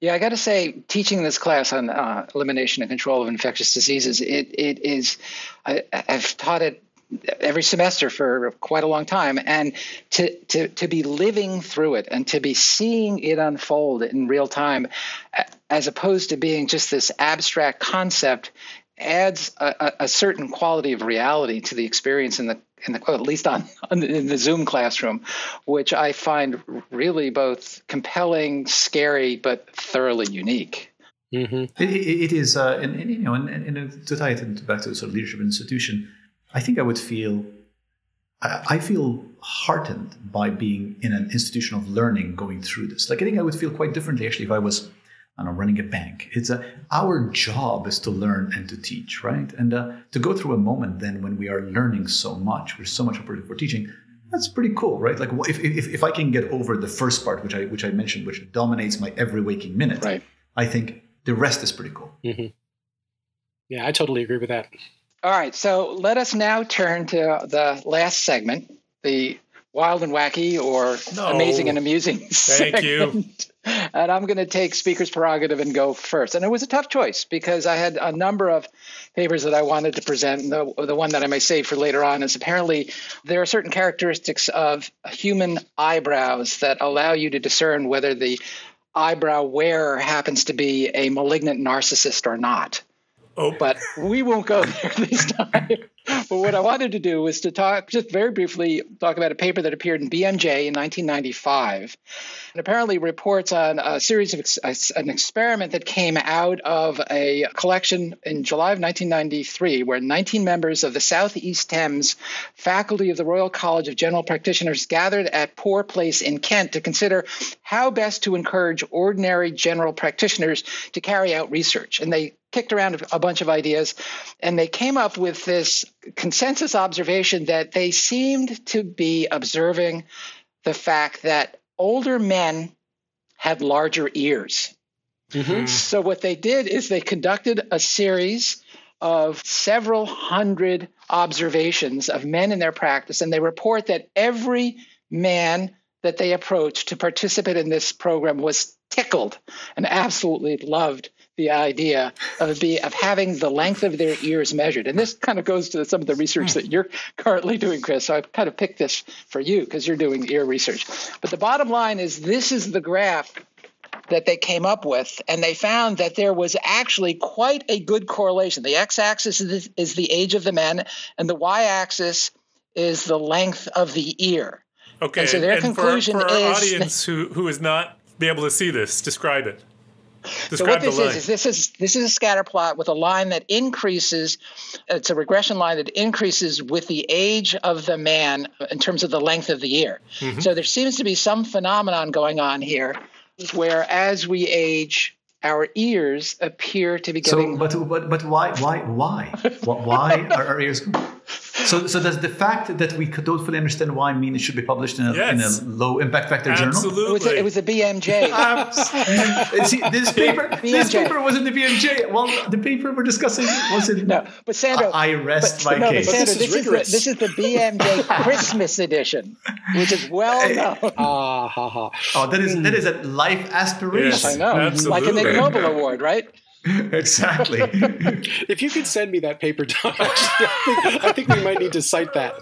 Yeah, I got to say, teaching this class on uh, elimination and control of infectious diseases, it it is. I, I've taught it every semester for quite a long time and to, to to be living through it and to be seeing it unfold in real time as opposed to being just this abstract concept adds a, a certain quality of reality to the experience in the in the at least on, on the, in the Zoom classroom, which I find really both compelling, scary, but thoroughly unique.
Mm-hmm. It, it is, uh, and, and, you know, and, and, to tie it back to the sort of leadership institution, I think I would feel, I, I feel heartened by being in an institution of learning going through this. Like I think I would feel quite differently actually if I was and I'm running a bank. It's a, our job is to learn and to teach, right? And uh, to go through a moment then when we are learning so much, there's so much opportunity for teaching. That's pretty cool, right? Like if, if, if I can get over the first part, which I which I mentioned, which dominates my every waking minute,
right.
I think the rest is pretty cool.
Mm-hmm. Yeah, I totally agree with that.
All right, so let us now turn to the last segment, the wild and wacky or no. amazing and amusing. Thank
you.
And I'm going to take speaker's prerogative and go first. And it was a tough choice because I had a number of papers that I wanted to present. The, the one that I may save for later on is apparently there are certain characteristics of human eyebrows that allow you to discern whether the eyebrow wearer happens to be a malignant narcissist or not. Oh. But we won't go there this time. but what I wanted to do was to talk, just very briefly, talk about a paper that appeared in BMJ in 1995, and apparently reports on a series of an experiment that came out of a collection in July of 1993, where 19 members of the Southeast Thames faculty of the Royal College of General Practitioners gathered at Poor Place in Kent to consider how best to encourage ordinary general practitioners to carry out research. And they kicked around a bunch of ideas and they came up with this consensus observation that they seemed to be observing the fact that older men had larger ears. Mm-hmm. So, what they did is they conducted a series of several hundred observations of men in their practice, and they report that every man that they approached to participate in this program was tickled and absolutely loved the idea of be of having the length of their ears measured. And this kind of goes to some of the research that you're currently doing, Chris. So I've kind of picked this for you because you're doing ear research. But the bottom line is this is the graph that they came up with, and they found that there was actually quite a good correlation. The x-axis is, is the age of the men, and the y-axis is the length of the ear.
Okay, and so their and conclusion for, for our is audience who who is not be able to see this, describe it.
Describe so what this is is this is this is a scatter plot with a line that increases. It's a regression line that increases with the age of the man in terms of the length of the ear. Mm-hmm. So there seems to be some phenomenon going on here, where as we age, our ears appear to be getting.
So, but but but why why why why are our ears? So, so does the fact that we don't fully understand why mean it should be published in a, yes. in a low impact factor
Absolutely.
journal? Absolutely. It was a, it was a BMJ.
See, this paper, BMJ. this paper wasn't the BMJ. Well, the paper we're discussing wasn't.
No, but Sandro,
I rest but, my no, case.
But Sandro, this, is, this, is the, this is the BMJ Christmas edition, which is well known.
Ah, ha, ha. Oh, that is that is a life aspiration. Yes,
I know. Absolutely. Like an Ig Nobel Award, right?
exactly.
if you could send me that paper, Tom, I think, I think we might need to cite that.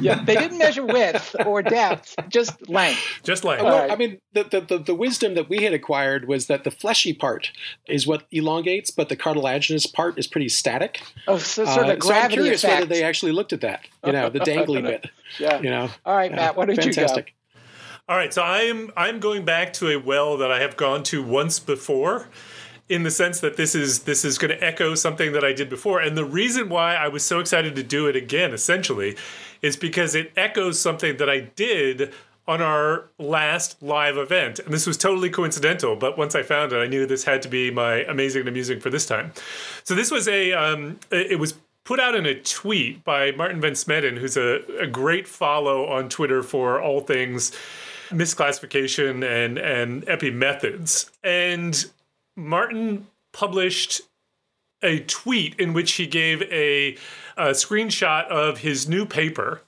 yeah, they didn't measure width or depth, just length.
Just length.
Well, right. I mean, the, the, the, the, wisdom that we had acquired was that the fleshy part is what elongates, but the cartilaginous part is pretty static.
Oh, so sort of uh, gravity so I'm
curious
effect.
whether they actually looked at that. You know, the dangly bit.
Yeah.
You know.
All right, Matt. What did fantastic. you
go? All right, so I'm I'm going back to a well that I have gone to once before in the sense that this is this is going to echo something that I did before. And the reason why I was so excited to do it again, essentially, is because it echoes something that I did on our last live event. And this was totally coincidental, but once I found it, I knew this had to be my amazing and amusing for this time. So this was a um, it was put out in a tweet by Maarten Van Smeden, who's a, a great follow on Twitter for all things misclassification and and epi methods. And Maarten published a tweet in which he gave a, a screenshot of his new paper.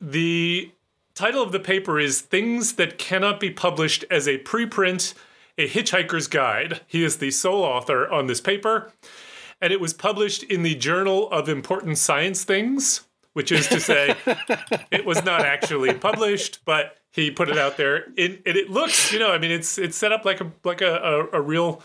The title of the paper is Things That Cannot Be Published as a Preprint, a Hitchhiker's Guide. He is the sole author on this paper, and it was published in the Journal of Important Science Things, which is to say, it was not actually published, but he put it out there. It, it looks, you know, I mean, it's it's set up like a like a, a, a real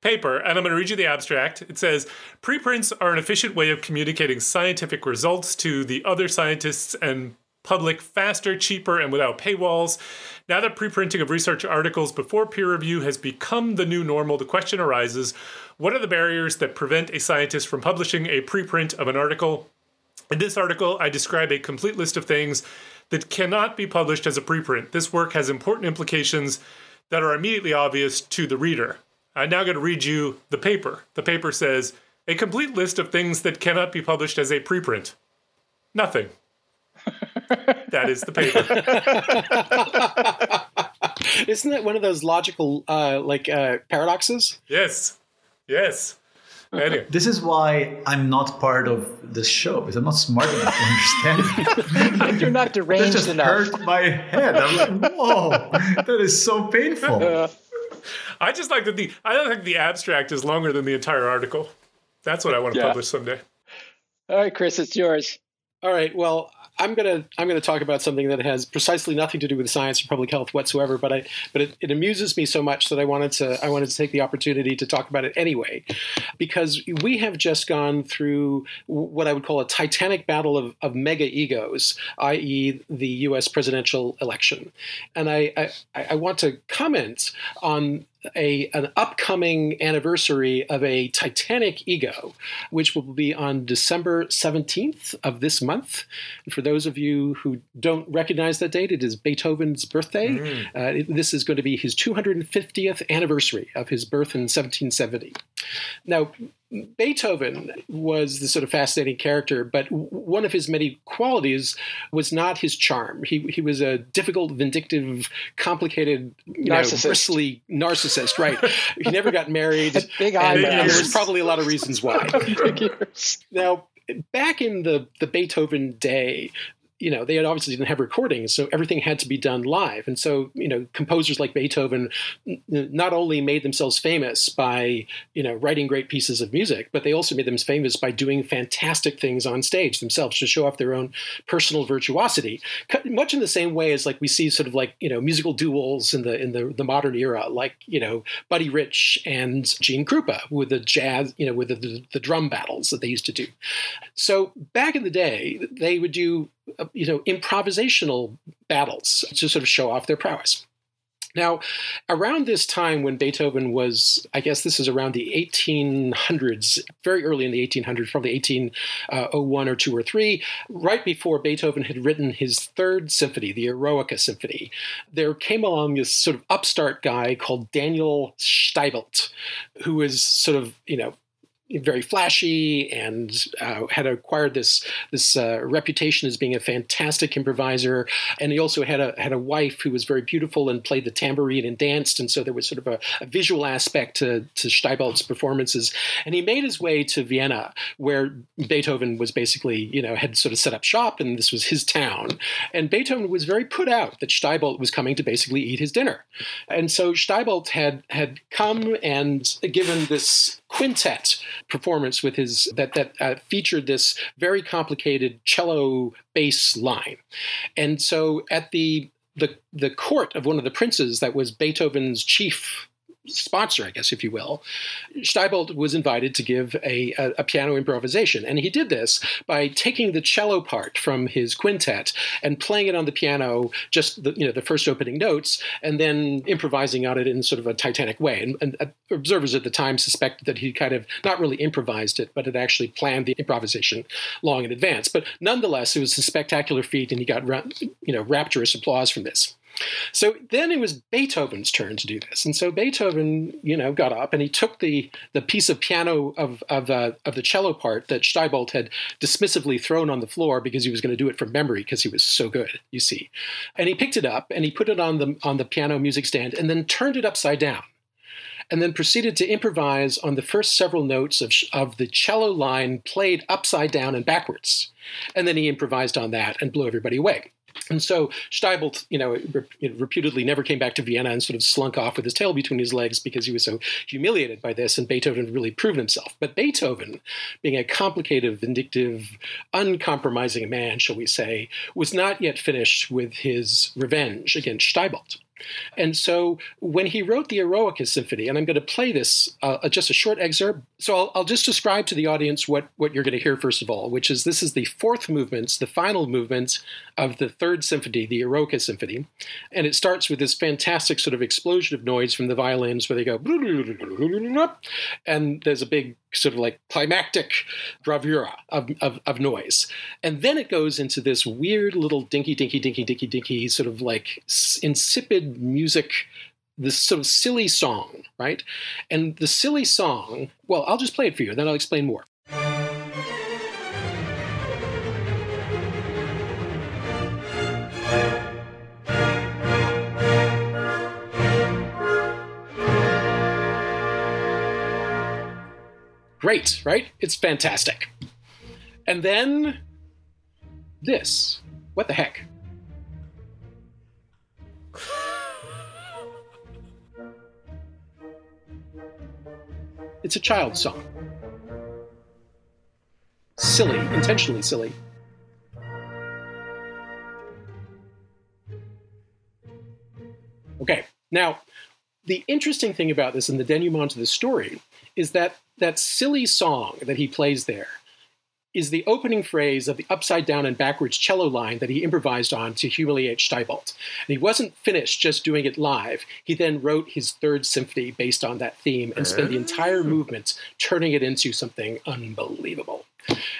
paper, and I'm going to read you the abstract. It says Preprints are an efficient way of communicating scientific results to the other scientists and public faster, cheaper, and without paywalls. Now that preprinting of research articles before peer review has become the new normal, the question arises what are the barriers that prevent a scientist from publishing a preprint of an article? In this article, I describe a complete list of things that cannot be published as a preprint. This work has important implications that are immediately obvious to the reader. I'm now going to read you the paper. The paper says a complete list of things that cannot be published as a preprint. Nothing. that is the paper.
Isn't that one of those logical, uh, like uh, paradoxes?
Yes. Yes. Anyway.
This is why I'm not part of this show because I'm not smart enough to understand.
You're not deranged
that just
enough.
hurt my head. I'm like, whoa, that is so painful. Uh,
I just like that the I don't think the abstract is longer than the entire article. That's what I want to yeah. publish someday.
All right, Chris, it's yours.
All right. Well, I'm gonna I'm gonna talk about something that has precisely nothing to do with science or public health whatsoever. But I but it, it amuses me so much that I wanted to I wanted to take the opportunity to talk about it anyway, because we have just gone through what I would call a titanic battle of, of mega egos, i.e., the U.S. presidential election, and I, I I want to comment on a an upcoming anniversary of a Titanic ego, which will be on December 17th of this month. And for those of you who don't recognize that date, it is Beethoven's birthday. Mm. Uh, it, this is going to be his 250th anniversary of his birth in 1770. Now, Beethoven was this sort of fascinating character, but one of his many qualities was not his charm. He he was a difficult, vindictive, complicated, narcissist. Know, bristly narcissist. Right? he never got married.
Big eyebrows.
And, uh, there was probably a lot of reasons why. now, back in the the Beethoven day, you know, they had obviously didn't have recordings, so everything had to be done live. And so, you know, composers like Beethoven not only made themselves famous by, you know, writing great pieces of music, but they also made them famous by doing fantastic things on stage themselves to show off their own personal virtuosity. Much in the same way as like we see sort of like, you know, musical duels in the in the, the modern era, like, you know, Buddy Rich and Gene Krupa with the jazz, you know, with the, the, the drum battles that they used to do. So back in the day, they would do Uh, you know, improvisational battles to sort of show off their prowess. Now, around this time when Beethoven was, I guess this is around the 1800s, very early in the 1800s, probably 1801 or 2 or 3, right before Beethoven had written his third symphony, the Eroica Symphony, there came along this sort of upstart guy called Daniel Steibelt, who was sort of, you know, very flashy and uh, had acquired this this uh, reputation as being a fantastic improviser. And he also had a had a wife who was very beautiful and played the tambourine and danced. And so there was sort of a, a visual aspect to, to Steibelt's performances. And he made his way to Vienna, where Beethoven was basically you know had sort of set up shop, and this was his town. And Beethoven was very put out that Steibelt was coming to basically eat his dinner. And so Steibelt had had come and given this quintet performance with his that that uh, featured this very complicated cello bass line, and so at the the the court of one of the princes that was Beethoven's chief sponsor, I guess, if you will, Steibelt was invited to give a, a, a, piano improvisation. And he did this by taking the cello part from his quintet and playing it on the piano, just the, you know, the first opening notes, and then improvising on it in sort of a Titanic way. And, and uh, observers at the time suspected that he kind of not really improvised it, but had actually planned the improvisation long in advance. But nonetheless, it was a spectacular feat, and he got you know rapturous applause from this. So then it was Beethoven's turn to do this, and so Beethoven, you know, got up and he took the the piece of piano of of, uh, of the cello part that Steibelt had dismissively thrown on the floor because he was going to do it from memory because he was so good, you see, and he picked it up and he put it on the on the piano music stand and then turned it upside down and then proceeded to improvise on the first several notes of, of the cello line played upside down and backwards. And then he improvised on that and blew everybody away. And so Steibelt, you know, reputedly never came back to Vienna and sort of slunk off with his tail between his legs because he was so humiliated by this, and Beethoven really proven himself. But Beethoven, being a complicated, vindictive, uncompromising man, shall we say, was not yet finished with his revenge against Steibelt. And so when he wrote the Eroica Symphony, and I'm going to play this, uh, just a short excerpt. So I'll, I'll, just describe to the audience what, what you're going to hear first of all, which is this is the fourth movement, the final movement of the third symphony, the Eroica Symphony. And it starts with this fantastic sort of explosion of noise from the violins where they go, and there's a big sort of like climactic bravura of, of, of, noise. And then it goes into this weird little dinky, dinky, dinky, dinky, dinky sort of like insipid music, this sort of silly song, right? And the silly song, well, I'll just play it for you, and then I'll explain more. great, right? It's fantastic. And then this. What the heck? it's a child song. Silly, intentionally silly. Okay, now the interesting thing about this and the denouement to the story is that that silly song that he plays there is the opening phrase of the upside down and backwards cello line that he improvised on to humiliate Steibelt. And he wasn't finished just doing it live. He then wrote his third symphony based on that theme and spent the entire movement turning it into something unbelievable.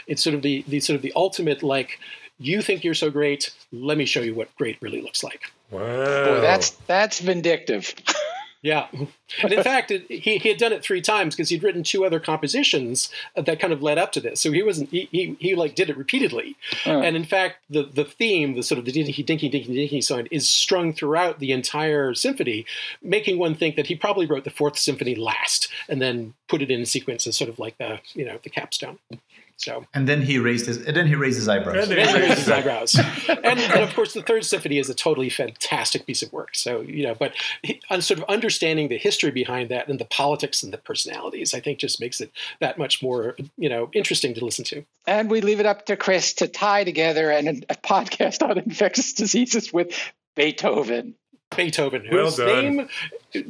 It's sort of the, the sort of the ultimate like you think you're so great, let me show you what great really looks like.
Wow.
Boy, that's that's vindictive.
Yeah. And in fact, it, he, he had done it three times because he'd written two other compositions that kind of led up to this. So he wasn't, he, he, he like did it repeatedly. Uh. And in fact, the, the theme, the sort of the dinky, dinky, dinky, dinky song is strung throughout the entire symphony, making one think that he probably wrote the fourth symphony last and then put it in sequence as sort of like the, you know, the capstone. So
and then he raised his and then he raised his eyebrows.
And then he raised his eyebrows. and, and, of course, the third symphony is a totally fantastic piece of work. So you know, but he, uh, sort of understanding the history behind that and the politics and the personalities, I think, just makes it that much more you know interesting to listen to.
And we leave it up to Chris to tie together an, a podcast on infectious diseases with Beethoven.
Beethoven, whose well name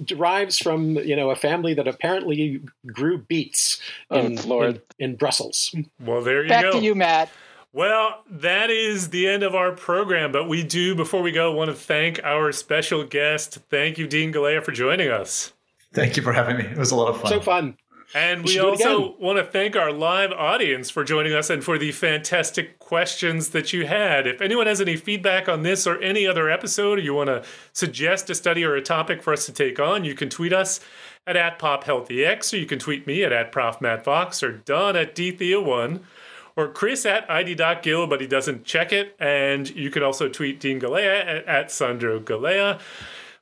derives from you know a family that apparently grew beets oh, in, in, in, Brussels.
Well, there you
Back
go.
Back to you, Matt.
Well, that is the end of our program, but we do, before we go, want to thank our special guest. Thank you, Dean Galea, for joining us.
Thank you for having me. It was a lot of fun.
So fun.
And we, we also want to thank our live audience for joining us and for the fantastic questions that you had. If anyone has any feedback on this or any other episode, or you want to suggest a study or a topic for us to take on, you can tweet us at, at PopHealthEX, or you can tweet me at, at ProfMattFox, or Don at DThea1, or Chris at ID.Gill, but he doesn't check it. And you can also tweet Dean Galea at, at Sandro Galea.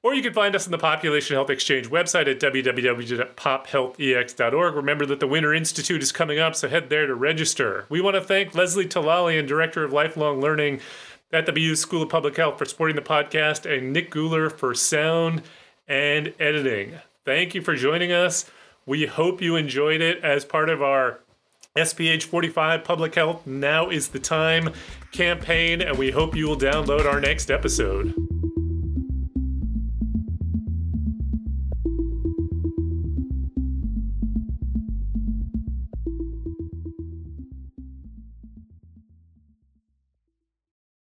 Or you can find us on the Population Health Exchange website at www.pophealthex.org. Remember that the Winter Institute is coming up, so head there to register. We want to thank Leslie Talalian, Director of Lifelong Learning at the BU School of Public Health, for supporting the podcast, and Nick Guler for sound and editing. Thank you for joining us. We hope you enjoyed it as part of our SPH 45 Public Health Now is the Time campaign, and we hope you will download our next episode.